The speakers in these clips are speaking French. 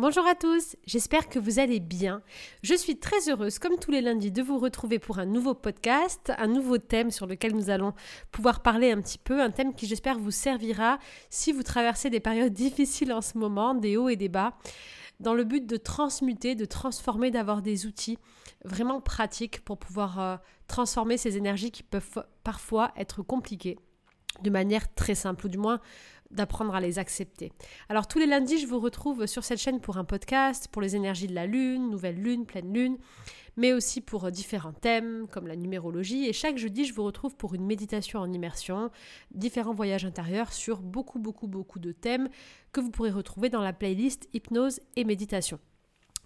Bonjour à tous, j'espère que vous allez bien. Je suis très heureuse, comme tous les lundis, de vous retrouver pour un nouveau podcast, un nouveau thème sur lequel nous allons pouvoir parler un petit peu, un thème qui j'espère vous servira si vous traversez des périodes difficiles en ce moment, des hauts et des bas, dans le but de transmuter, de transformer, d'avoir des outils vraiment pratiques pour pouvoir euh, transformer ces énergies qui peuvent parfois être compliquées de manière très simple, ou du moins d'apprendre à les accepter. Alors tous les lundis, je vous retrouve sur cette chaîne pour un podcast, pour les énergies de la lune, nouvelle lune, pleine lune, mais aussi pour euh, différents thèmes comme la numérologie. Et chaque jeudi, je vous retrouve pour une méditation en immersion, différents voyages intérieurs sur beaucoup, beaucoup, beaucoup de thèmes que vous pourrez retrouver dans la playlist hypnose et méditation.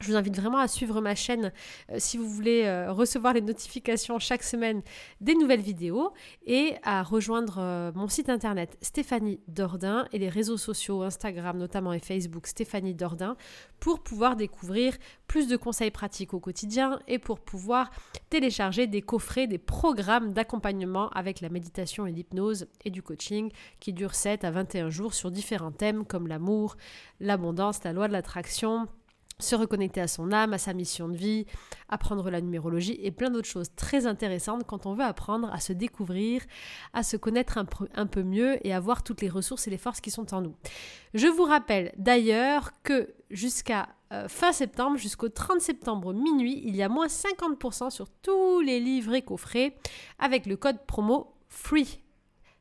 Je vous invite vraiment à suivre ma chaîne euh, si vous voulez euh, recevoir les notifications chaque semaine des nouvelles vidéos et à rejoindre euh, mon site internet Stéphanie Dordain et les réseaux sociaux Instagram notamment et Facebook Stéphanie Dordain pour pouvoir découvrir plus de conseils pratiques au quotidien et pour pouvoir télécharger des coffrets, des programmes d'accompagnement avec la méditation et l'hypnose et du coaching qui durent 7 à 21 jours sur différents thèmes comme l'amour, l'abondance, la loi de l'attraction se reconnecter à son âme, à sa mission de vie, apprendre la numérologie et plein d'autres choses très intéressantes quand on veut apprendre à se découvrir, à se connaître un, peu mieux et à voir toutes les ressources et les forces qui sont en nous. Je vous rappelle d'ailleurs que jusqu'à euh, fin septembre, jusqu'au 30 septembre minuit, il y a moins 50% sur tous les livres et coffrets avec le code promo FREE.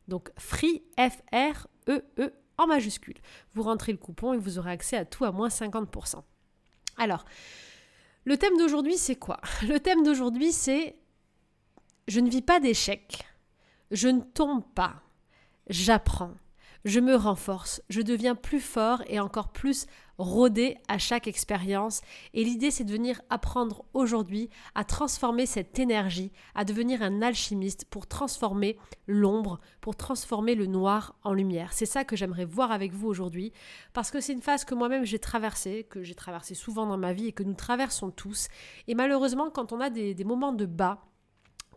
Donc FREE, F-R-E-E -E, en majuscule. Vous rentrez le coupon et vous aurez accès à tout à moins 50%. Alors, le thème d'aujourd'hui, c'est quoi? Le thème d'aujourd'hui, c'est je ne vis pas d'échec, je ne tombe pas, j'apprends, je me renforce, je deviens plus fort et encore plus rodé à chaque expérience. Et l'idée, c'est de venir apprendre aujourd'hui à transformer cette énergie, à devenir un alchimiste pour transformer l'ombre, pour transformer le noir en lumière. C'est ça que j'aimerais voir avec vous aujourd'hui, parce que c'est une phase que moi-même j'ai traversée, que j'ai traversée souvent dans ma vie et que nous traversons tous. Et malheureusement, quand on a des moments de bas,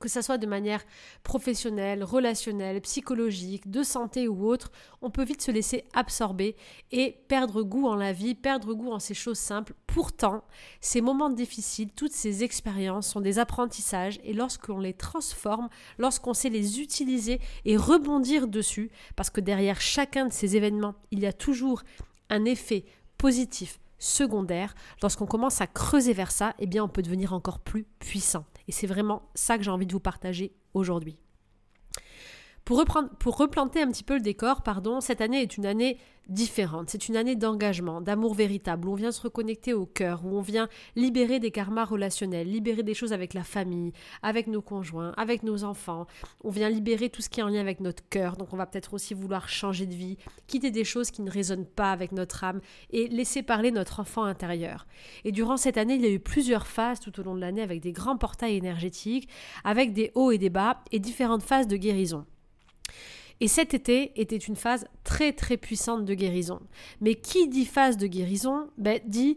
que ce soit de manière professionnelle, relationnelle, psychologique, de santé ou autre, on peut vite se laisser absorber et perdre goût en la vie, perdre goût en ces choses simples. Pourtant, ces moments difficiles, toutes ces expériences sont des apprentissages et lorsqu'on les transforme, lorsqu'on sait les utiliser et rebondir dessus, parce que derrière chacun de ces événements, il y a toujours un effet positif secondaire, lorsqu'on commence à creuser vers ça, eh bien on peut devenir encore plus puissant. Et c'est vraiment ça que j'ai envie de vous partager aujourd'hui. Pour, replanter un petit peu le décor, pardon, cette année est une année différente. C'est une année d'engagement, d'amour véritable, où on vient se reconnecter au cœur, où on vient libérer des karmas relationnels, libérer des choses avec la famille, avec nos conjoints, avec nos enfants. On vient libérer tout ce qui est en lien avec notre cœur. Donc on va peut-être aussi vouloir changer de vie, quitter des choses qui ne résonnent pas avec notre âme et laisser parler notre enfant intérieur. Et durant cette année, il y a eu plusieurs phases tout au long de l'année avec des grands portails énergétiques, avec des hauts et des bas et différentes phases de guérison. Et cet été était une phase très très puissante de guérison. Mais qui dit phase de guérison ben, dit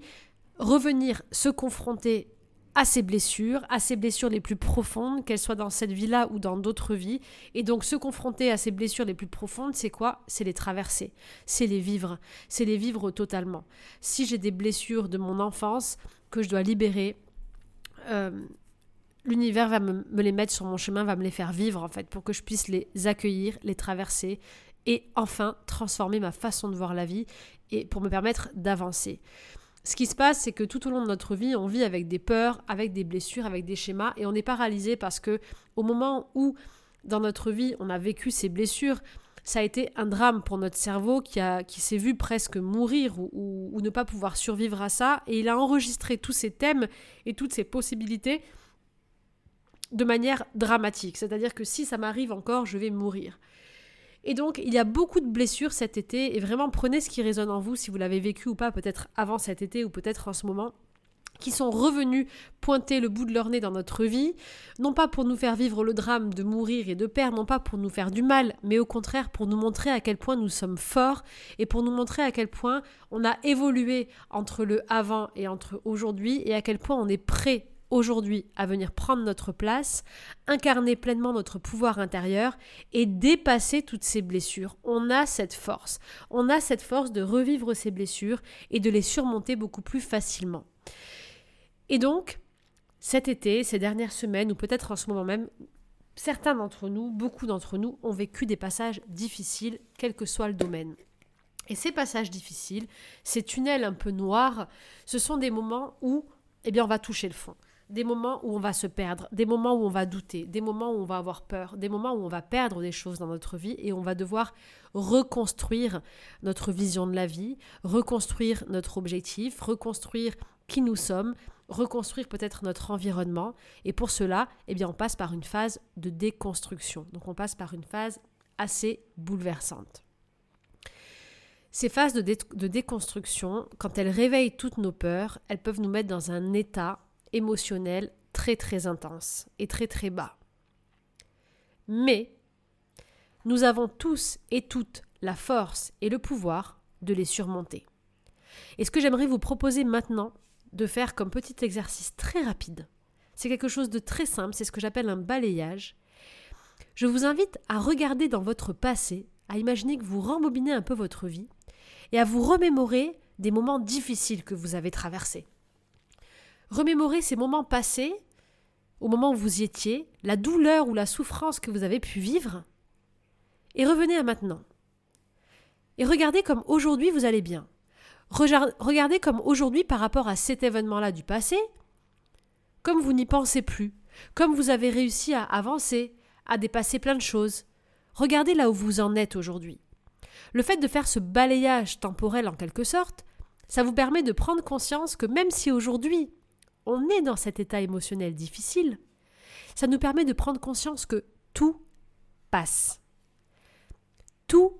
revenir se confronter à ses blessures, à ses blessures les plus profondes, qu'elles soient dans cette vie-là ou dans d'autres vies. Et donc se confronter à ces blessures les plus profondes, c'est quoi? C'est les traverser, c'est les vivre, c'est les vivre totalement. Si j'ai des blessures de mon enfance que je dois libérer, euh, l'univers va me, les mettre sur mon chemin, va me les faire vivre en fait, pour que je puisse les accueillir, les traverser et enfin transformer ma façon de voir la vie et pour me permettre d'avancer. Ce qui se passe, c'est que tout au long de notre vie, on vit avec des peurs, avec des blessures, avec des schémas et on est paralysé parce que au moment où dans notre vie on a vécu ces blessures, ça a été un drame pour notre cerveau qui, a, qui s'est vu presque mourir ou, ou ne pas pouvoir survivre à ça. Et il a enregistré tous ces thèmes et toutes ces possibilités de manière dramatique. C'est-à-dire que si ça m'arrive encore, je vais mourir. Et donc, il y a beaucoup de blessures cet été, et vraiment prenez ce qui résonne en vous, si vous l'avez vécu ou pas, peut-être avant cet été ou peut-être en ce moment, qui sont revenus pointer le bout de leur nez dans notre vie, non pas pour nous faire vivre le drame de mourir et de perdre, non pas pour nous faire du mal, mais au contraire pour nous montrer à quel point nous sommes forts et pour nous montrer à quel point on a évolué entre le avant et entre aujourd'hui et à quel point on est prêt aujourd'hui à venir prendre notre place, incarner pleinement notre pouvoir intérieur et dépasser toutes ces blessures. On a cette force. On a cette force de revivre ces blessures et de les surmonter beaucoup plus facilement. Et donc, cet été, ces dernières semaines, ou peut-être en ce moment même, certains d'entre nous, beaucoup d'entre nous, ont vécu des passages difficiles, quel que soit le domaine. Et ces passages difficiles, ces tunnels un peu noirs, ce sont des moments où eh bien, on va toucher le fond. Des moments où on va se perdre, des moments où on va douter, des moments où on va avoir peur, des moments où on va perdre des choses dans notre vie et on va devoir reconstruire notre vision de la vie, reconstruire notre objectif, reconstruire qui nous sommes, reconstruire peut-être notre environnement. Et pour cela, eh bien, on passe par une phase de déconstruction. Donc on passe par une phase assez bouleversante. Ces phases de, de, déconstruction, quand elles réveillent toutes nos peurs, elles peuvent nous mettre dans un état émotionnel très très intense et très très bas. Mais nous avons tous et toutes la force et le pouvoir de les surmonter. Et ce que j'aimerais vous proposer maintenant de faire comme petit exercice très rapide, c'est quelque chose de très simple, c'est ce que j'appelle un balayage. Je vous invite à regarder dans votre passé, à imaginer que vous rembobinez un peu votre vie et à vous remémorer des moments difficiles que vous avez traversés. Remémorer ces moments passés, au moment où vous y étiez, la douleur ou la souffrance que vous avez pu vivre, et revenez à maintenant. Et regardez comme aujourd'hui vous allez bien. Regardez comme aujourd'hui par rapport à cet événement-là du passé, comme vous n'y pensez plus, comme vous avez réussi à avancer, à dépasser plein de choses. Regardez là où vous en êtes aujourd'hui. Le fait de faire ce balayage temporel en quelque sorte, ça vous permet de prendre conscience que même si aujourd'hui on est dans cet état émotionnel difficile, ça nous permet de prendre conscience que tout passe. Tout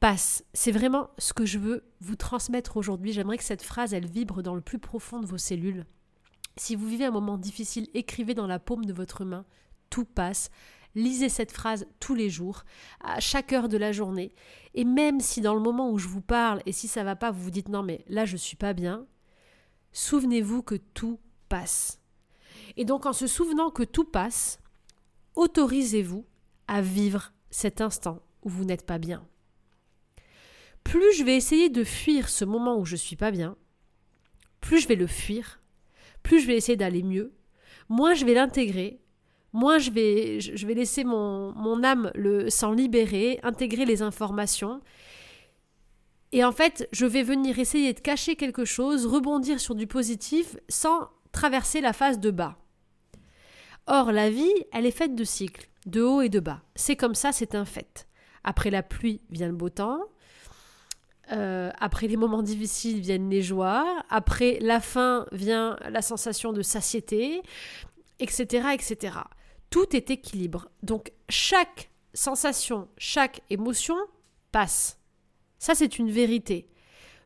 passe. C'est vraiment ce que je veux vous transmettre aujourd'hui. J'aimerais que cette phrase, elle vibre dans le plus profond de vos cellules. Si vous vivez un moment difficile, écrivez dans la paume de votre main, tout passe. Lisez cette phrase tous les jours, à chaque heure de la journée. Et même si dans le moment où je vous parle, et si ça va pas, vous vous dites non mais là je suis pas bien, souvenez-vous que tout passe. Et donc en se souvenant que tout passe, autorisez-vous à vivre cet instant où vous n'êtes pas bien. Plus je vais essayer de fuir ce moment où je suis pas bien, plus je vais le fuir, plus je vais essayer d'aller mieux, moins je vais l'intégrer, moins je vais, je vais laisser mon, mon âme s'en libérer, intégrer les informations. Et en fait, je vais venir essayer de cacher quelque chose, rebondir sur du positif sans traverser la phase de bas. Or, la vie, elle est faite de cycles, de haut et de bas. C'est comme ça, c'est un fait. Après la pluie vient le beau temps. Euh, après les moments difficiles viennent les joies. Après la faim vient la sensation de satiété, etc., etc. Tout est équilibre. Donc chaque sensation, chaque émotion passe. Ça, c'est une vérité.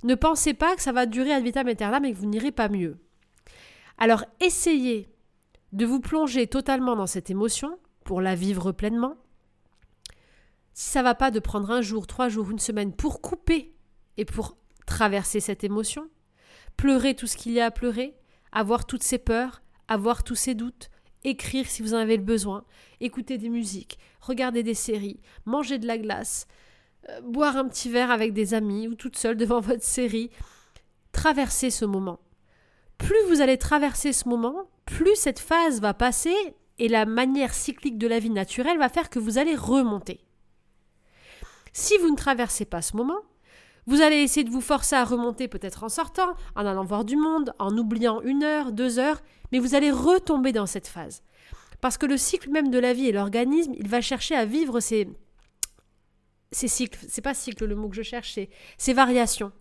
Ne pensez pas que ça va durer ad vitam aeternam et que vous n'irez pas mieux. Alors essayez de vous plonger totalement dans cette émotion pour la vivre pleinement. Si ça va pas, de prendre un jour, trois jours, une semaine pour couper et pour traverser cette émotion. Pleurer tout ce qu'il y a à pleurer, avoir toutes ses peurs, avoir tous ses doutes, écrire si vous en avez le besoin, écouter des musiques, regarder des séries, manger de la glace, euh, boire un petit verre avec des amis ou toute seule devant votre série. Traverser ce moment. Plus vous allez traverser ce moment, plus cette phase va passer et la manière cyclique de la vie naturelle va faire que vous allez remonter. Si vous ne traversez pas ce moment, vous allez essayer de vous forcer à remonter peut-être en sortant, en allant voir du monde, en oubliant une heure, deux heures, mais vous allez retomber dans cette phase. Parce que le cycle même de la vie et l'organisme, il va chercher à vivre ces, ces cycles. C'est pas cycle le mot que je cherche, c'est ces variations.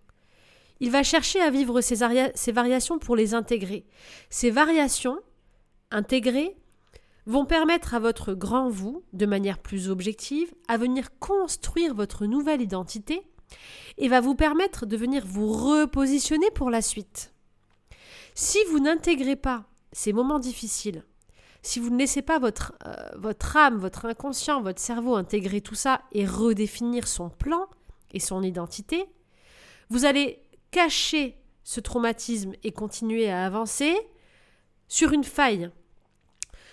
Il va chercher à vivre ces, variations pour les intégrer. Ces variations intégrées vont permettre à votre grand vous, de manière plus objective, à venir construire votre nouvelle identité et va vous permettre de venir vous repositionner pour la suite. Si vous n'intégrez pas ces moments difficiles, si vous ne laissez pas votre, euh, votre âme, votre inconscient, votre cerveau intégrer tout ça et redéfinir son plan et son identité, vous allez cacher ce traumatisme et continuer à avancer sur une faille,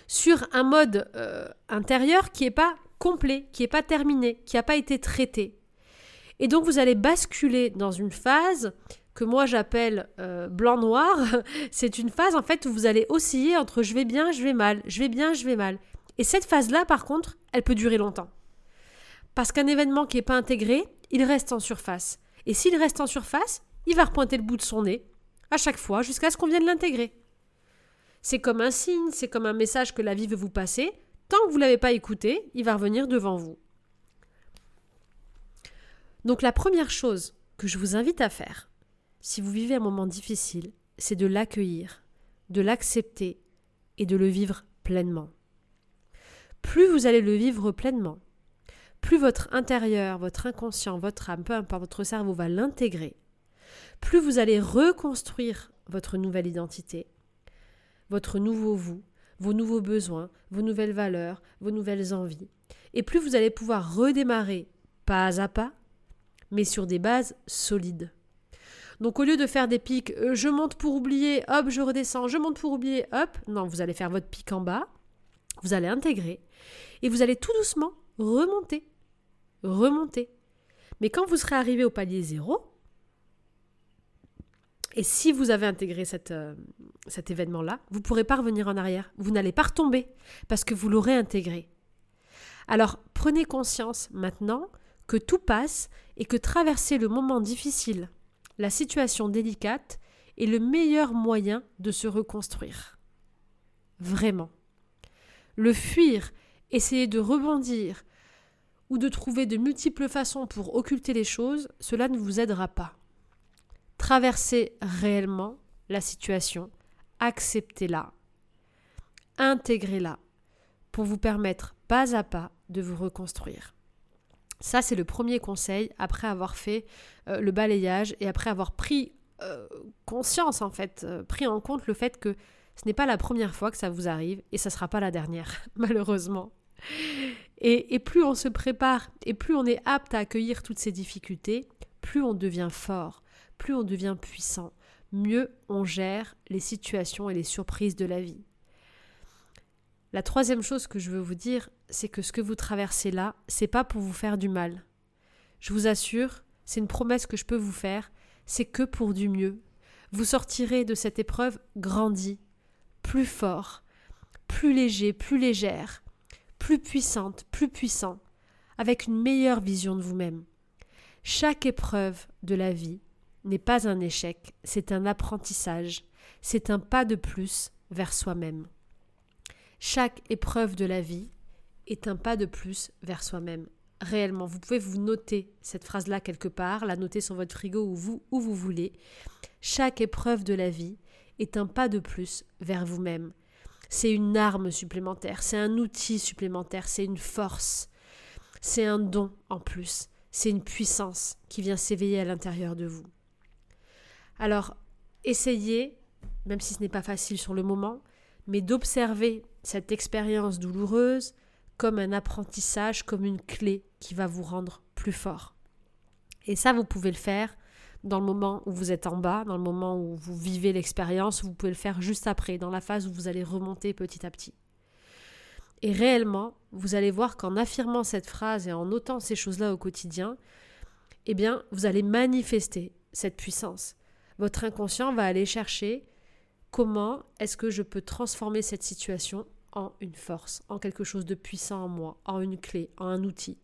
sur un mode euh, intérieur qui n'est pas complet, qui n'est pas terminé, qui n'a pas été traité. Et donc vous allez basculer dans une phase que moi j'appelle euh, blanc-noir. C'est une phase en fait où vous allez osciller entre je vais bien, je vais mal, je vais bien, je vais mal. Et cette phase-là, par contre, elle peut durer longtemps. Parce qu'un événement qui n'est pas intégré, il reste en surface. Et s'il reste en surface, il va repointer le bout de son nez à chaque fois jusqu'à ce qu'on vienne l'intégrer. C'est comme un signe, c'est comme un message que la vie veut vous passer. Tant que vous ne l'avez pas écouté, il va revenir devant vous. Donc la première chose que je vous invite à faire, si vous vivez un moment difficile, c'est de l'accueillir, de l'accepter et de le vivre pleinement. Plus vous allez le vivre pleinement, plus votre intérieur, votre inconscient, votre âme, peu importe, votre cerveau va l'intégrer, plus vous allez reconstruire votre nouvelle identité, votre nouveau vous, vos nouveaux besoins, vos nouvelles valeurs, vos nouvelles envies. Et plus vous allez pouvoir redémarrer pas à pas, mais sur des bases solides. Donc au lieu de faire des pics, euh, je monte pour oublier, hop, je redescends, je monte pour oublier, hop, non, vous allez faire votre pic en bas, vous allez intégrer, et vous allez tout doucement remonter, remonter. Mais quand vous serez arrivé au palier zéro, et si vous avez intégré euh, cet événement-là, vous ne pourrez pas revenir en arrière. Vous n'allez pas retomber parce que vous l'aurez intégré. Alors prenez conscience maintenant que tout passe et que traverser le moment difficile, la situation délicate, est le meilleur moyen de se reconstruire. Vraiment. Le fuir, essayer de rebondir ou de trouver de multiples façons pour occulter les choses, cela ne vous aidera pas. Traversez réellement la situation, acceptez-la, intégrez-la pour vous permettre pas à pas de vous reconstruire. Ça, c'est le premier conseil après avoir fait euh, le balayage et après avoir pris euh, conscience, en fait, euh, pris en compte le fait que ce n'est pas la première fois que ça vous arrive et ça ne sera pas la dernière, malheureusement. et, plus on se prépare et plus on est apte à accueillir toutes ces difficultés, plus on devient fort, plus on devient puissant, mieux on gère les situations et les surprises de la vie. La troisième chose que je veux vous dire, c'est que ce que vous traversez là, c'est pas pour vous faire du mal. Je vous assure, c'est une promesse que je peux vous faire, c'est que pour du mieux. Vous sortirez de cette épreuve grandi, plus fort, plus léger, plus légère, plus puissante, plus puissant, avec une meilleure vision de vous-même. Chaque épreuve de la vie n'est pas un échec, c'est un apprentissage, c'est un pas de plus vers soi-même. Chaque épreuve de la vie est un pas de plus vers soi-même. Réellement, vous pouvez vous noter cette phrase-là quelque part, la noter sur votre frigo ou vous, où vous voulez. Chaque épreuve de la vie est un pas de plus vers vous-même. C'est une arme supplémentaire, c'est un outil supplémentaire, c'est une force, c'est un don en plus, c'est une puissance qui vient s'éveiller à l'intérieur de vous. Alors, essayez, même si ce n'est pas facile sur le moment, mais d'observer cette expérience douloureuse comme un apprentissage, comme une clé qui va vous rendre plus fort. Et ça, vous pouvez le faire dans le moment où vous êtes en bas, dans le moment où vous vivez l'expérience, vous pouvez le faire juste après, dans la phase où vous allez remonter petit à petit. Et réellement, vous allez voir qu'en affirmant cette phrase et en notant ces choses-là au quotidien, eh bien, vous allez manifester cette puissance votre inconscient va aller chercher comment est-ce que je peux transformer cette situation en une force, en quelque chose de puissant en moi, en une clé, en un outil.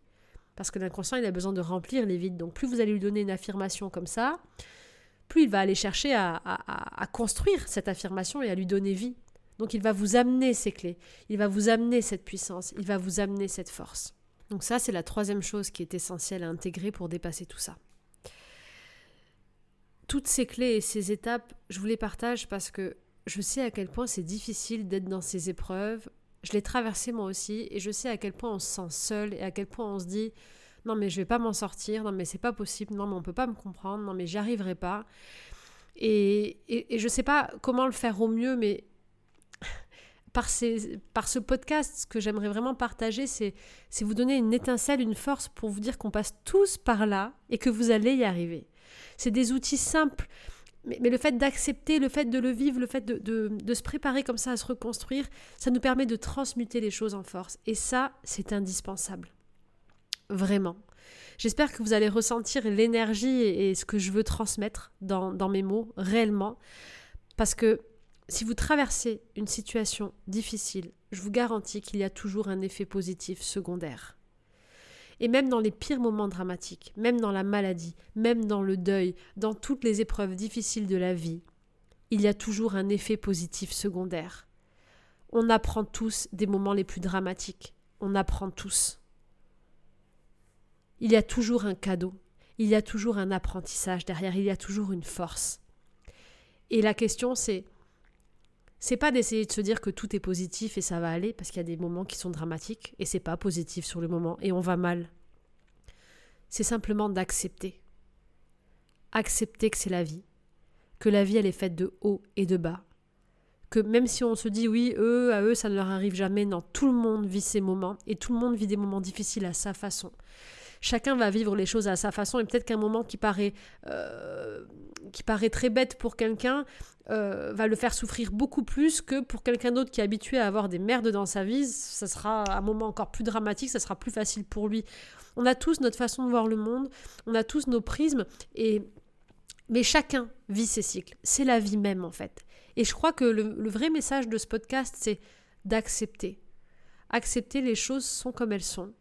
Parce que l'inconscient, il a besoin de remplir les vides. Donc plus vous allez lui donner une affirmation comme ça, plus il va aller chercher à, construire cette affirmation et à lui donner vie. Donc il va vous amener ces clés, il va vous amener cette puissance, il va vous amener cette force. Donc ça, c'est la troisième chose qui est essentielle à intégrer pour dépasser tout ça toutes ces clés et ces étapes, je vous les partage parce que je sais à quel point c'est difficile d'être dans ces épreuves. Je l'ai traversé moi aussi et je sais à quel point on se sent seul et à quel point on se dit non mais je vais pas m'en sortir, non mais c'est pas possible, non mais on peut pas me comprendre, non mais j'y arriverai pas. Et, et, et je sais pas comment le faire au mieux, mais par, par ce podcast, ce que j'aimerais vraiment partager, c'est vous donner une étincelle, une force pour vous dire qu'on passe tous par là et que vous allez y arriver. C'est des outils simples, mais, le fait d'accepter, le fait de le vivre, le fait de, se préparer comme ça à se reconstruire, ça nous permet de transmuter les choses en force. Et ça, c'est indispensable. Vraiment. J'espère que vous allez ressentir l'énergie et, ce que je veux transmettre dans mes mots réellement. Parce que si vous traversez une situation difficile, je vous garantis qu'il y a toujours un effet positif secondaire. Et même dans les pires moments dramatiques, même dans la maladie, même dans le deuil, dans toutes les épreuves difficiles de la vie, il y a toujours un effet positif secondaire. On apprend tous des moments les plus dramatiques. On apprend tous. Il y a toujours un cadeau. Il y a toujours un apprentissage derrière. Il y a toujours une force. Et la question, c'est c'est pas d'essayer de se dire que tout est positif et ça va aller, parce qu'il y a des moments qui sont dramatiques et c'est pas positif sur le moment et on va mal. C'est simplement d'accepter. Accepter que c'est la vie, que la vie elle est faite de haut et de bas, que même si on se dit oui, eux, à eux, ça ne leur arrive jamais, non, tout le monde vit ces moments et tout le monde vit des moments difficiles à sa façon. Chacun va vivre les choses à sa façon et peut-être qu'un moment qui paraît, euh, qui paraît très bête pour quelqu'un euh, va le faire souffrir beaucoup plus que pour quelqu'un d'autre qui est habitué à avoir des merdes dans sa vie. Ça sera un moment encore plus dramatique, ça sera plus facile pour lui. On a tous notre façon de voir le monde, on a tous nos prismes et mais chacun vit ses cycles. C'est la vie même en fait. Et je crois que le vrai message de ce podcast, c'est d'accepter. Accepter les choses sont comme elles sont.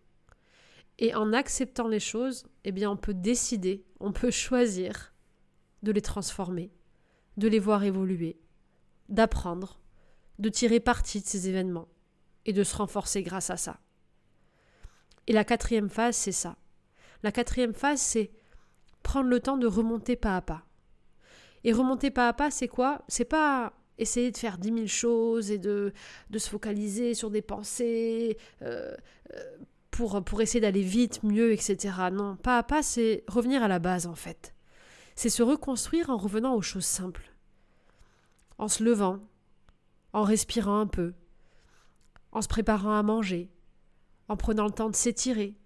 Et en acceptant les choses, eh bien on peut décider, on peut choisir de les transformer, de les voir évoluer, d'apprendre, de tirer parti de ces événements et de se renforcer grâce à ça. Et la quatrième phase, c'est ça. La quatrième phase, c'est prendre le temps de remonter pas à pas. Et remonter pas à pas, c'est quoi? C'est pas essayer de faire dix mille choses et de, de se focaliser sur des pensées euh, euh, pour, pour essayer d'aller vite, mieux, etc. Non, pas à pas, c'est revenir à la base en fait. C'est se reconstruire en revenant aux choses simples. En se levant, en respirant un peu, en se préparant à manger, en prenant le temps de s'étirer,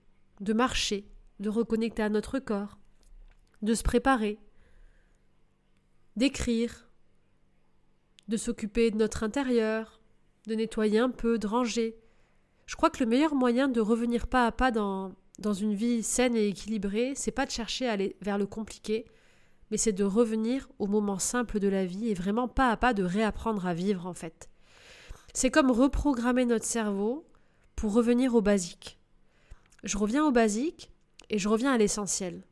de marcher, de reconnecter à notre corps, de se préparer, d'écrire, de s'occuper de notre intérieur, de nettoyer un peu, de ranger, je crois que le meilleur moyen de revenir pas à pas dans, une vie saine et équilibrée, c'est pas de chercher à aller vers le compliqué, mais c'est de revenir au moment simple de la vie et vraiment pas à pas de réapprendre à vivre en fait. C'est comme reprogrammer notre cerveau pour revenir au basique. Je reviens au basique et je reviens à l'essentiel.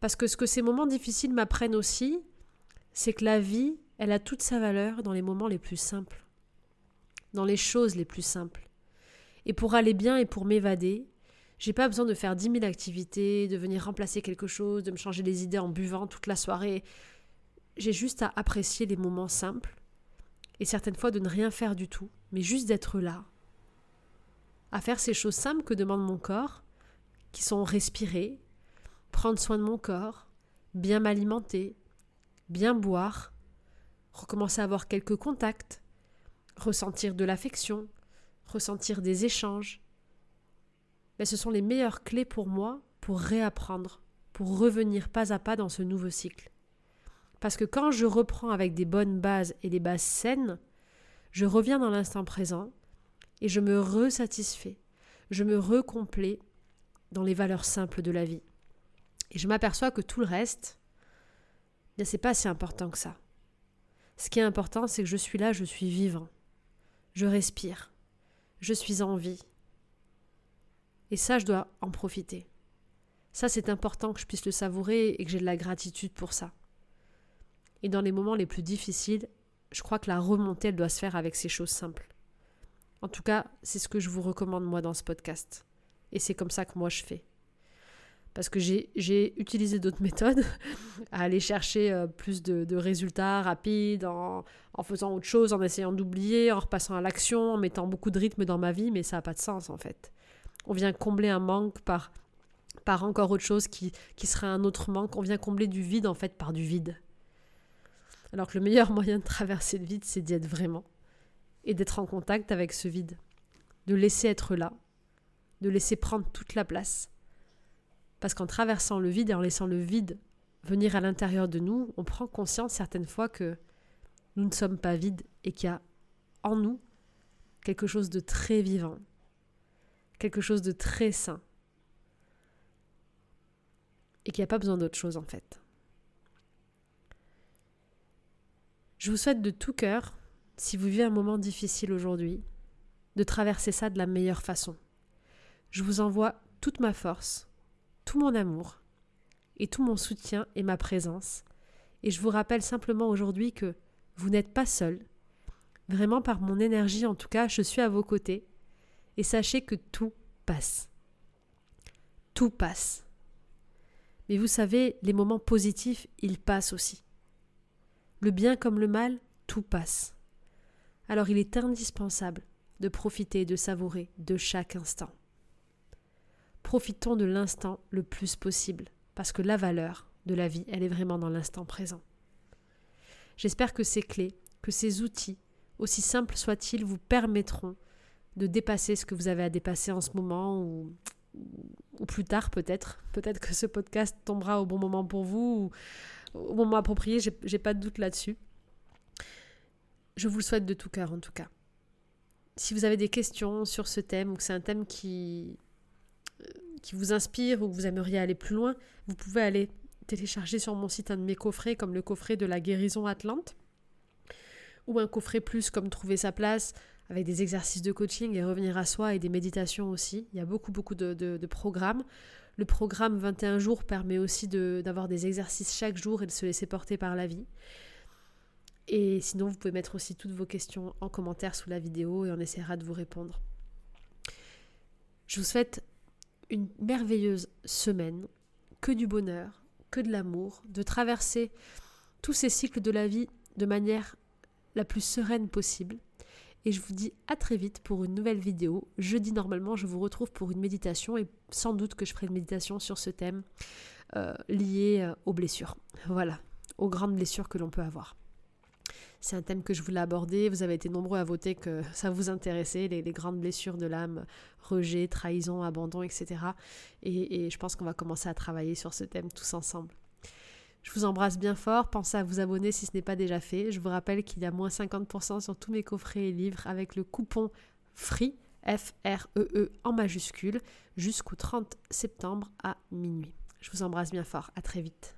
Parce que ce que ces moments difficiles m'apprennent aussi, c'est que la vie, elle a toute sa valeur dans les moments les plus simples, dans les choses les plus simples. Et pour aller bien et pour m'évader, j'ai pas besoin de faire dix mille activités, de venir remplacer quelque chose, de me changer les idées en buvant toute la soirée. J'ai juste à apprécier les moments simples et certaines fois de ne rien faire du tout, mais juste d'être là. À faire ces choses simples que demande mon corps, qui sont respirer, prendre soin de mon corps, bien m'alimenter, bien boire, recommencer à avoir quelques contacts, ressentir de l'affection, ressentir des échanges. Mais ce sont les meilleures clés pour moi pour réapprendre, pour revenir pas à pas dans ce nouveau cycle. Parce que quand je reprends avec des bonnes bases et des bases saines, je reviens dans l'instant présent et je me resatisfais, je me recomplais dans les valeurs simples de la vie. Et je m'aperçois que tout le reste, ce c'est pas si important que ça. Ce qui est important, c'est que je suis là, je suis vivant. Je respire je suis en vie. Et ça, je dois en profiter. Ça, c'est important que je puisse le savourer et que j'ai de la gratitude pour ça. Et dans les moments les plus difficiles, je crois que la remontée, elle doit se faire avec ces choses simples. En tout cas, c'est ce que je vous recommande moi dans ce podcast. Et c'est comme ça que moi je fais parce que j'ai utilisé d'autres méthodes à aller chercher euh, plus de, résultats rapides en, faisant autre chose, en essayant d'oublier, en repassant à l'action, en mettant beaucoup de rythme dans ma vie, mais ça n'a pas de sens en fait. On vient combler un manque par, par encore autre chose qui, qui serait un autre manque. On vient combler du vide en fait par du vide. Alors que le meilleur moyen de traverser le vide, c'est d'y être vraiment et d'être en contact avec ce vide, de laisser être là, de laisser prendre toute la place parce qu'en traversant le vide et en laissant le vide venir à l'intérieur de nous, on prend conscience certaines fois que nous ne sommes pas vides et qu'il y a en nous quelque chose de très vivant, quelque chose de très sain, et qu'il n'y a pas besoin d'autre chose en fait. Je vous souhaite de tout cœur, si vous vivez un moment difficile aujourd'hui, de traverser ça de la meilleure façon. Je vous envoie toute ma force, tout mon amour, et tout mon soutien et ma présence. Et je vous rappelle simplement aujourd'hui que vous n'êtes pas seul. Vraiment par mon énergie en tout cas, je suis à vos côtés. Et sachez que tout passe. Tout passe. Mais vous savez, les moments positifs, ils passent aussi. Le bien comme le mal, tout passe. Alors il est indispensable de profiter et de savourer de chaque instant. Profitons de l'instant le plus possible parce que la valeur de la vie, elle est vraiment dans l'instant présent. J'espère que ces clés, que ces outils, aussi simples soient-ils, vous permettront de dépasser ce que vous avez à dépasser en ce moment ou, plus tard peut-être. Peut-être que ce podcast tombera au bon moment pour vous ou au moment approprié, j'ai pas de doute là-dessus. Je vous le souhaite de tout cœur en tout cas. Si vous avez des questions sur ce thème ou que c'est un thème qui, qui vous inspire ou que vous aimeriez aller plus loin, vous pouvez aller télécharger sur mon site un de mes coffrets comme le coffret de la guérison Atlante ou un coffret plus comme trouver sa place avec des exercices de coaching et revenir à soi et des méditations aussi. Il y a beaucoup beaucoup de, de programmes. Le programme 21 jours permet aussi d'avoir des exercices chaque jour et de se laisser porter par la vie. Et sinon, vous pouvez mettre aussi toutes vos questions en commentaire sous la vidéo et on essaiera de vous répondre. Je vous souhaite une merveilleuse semaine, que du bonheur, que de l'amour, de traverser tous ces cycles de la vie de manière la plus sereine possible. Et je vous dis à très vite pour une nouvelle vidéo. Jeudi, normalement, je vous retrouve pour une méditation et sans doute que je ferai une méditation sur ce thème euh, lié euh, aux blessures. Voilà, aux grandes blessures que l'on peut avoir. C'est un thème que je voulais aborder. Vous avez été nombreux à voter que ça vous intéressait, les, grandes blessures de l'âme, rejet, trahison, abandon, etc. Et, je pense qu'on va commencer à travailler sur ce thème tous ensemble. Je vous embrasse bien fort. Pensez à vous abonner si ce n'est pas déjà fait. Je vous rappelle qu'il y a moins 50% sur tous mes coffrets et livres avec le coupon FREE, F-R-E-E en majuscule, jusqu'au 30 septembre à minuit. Je vous embrasse bien fort. À très vite.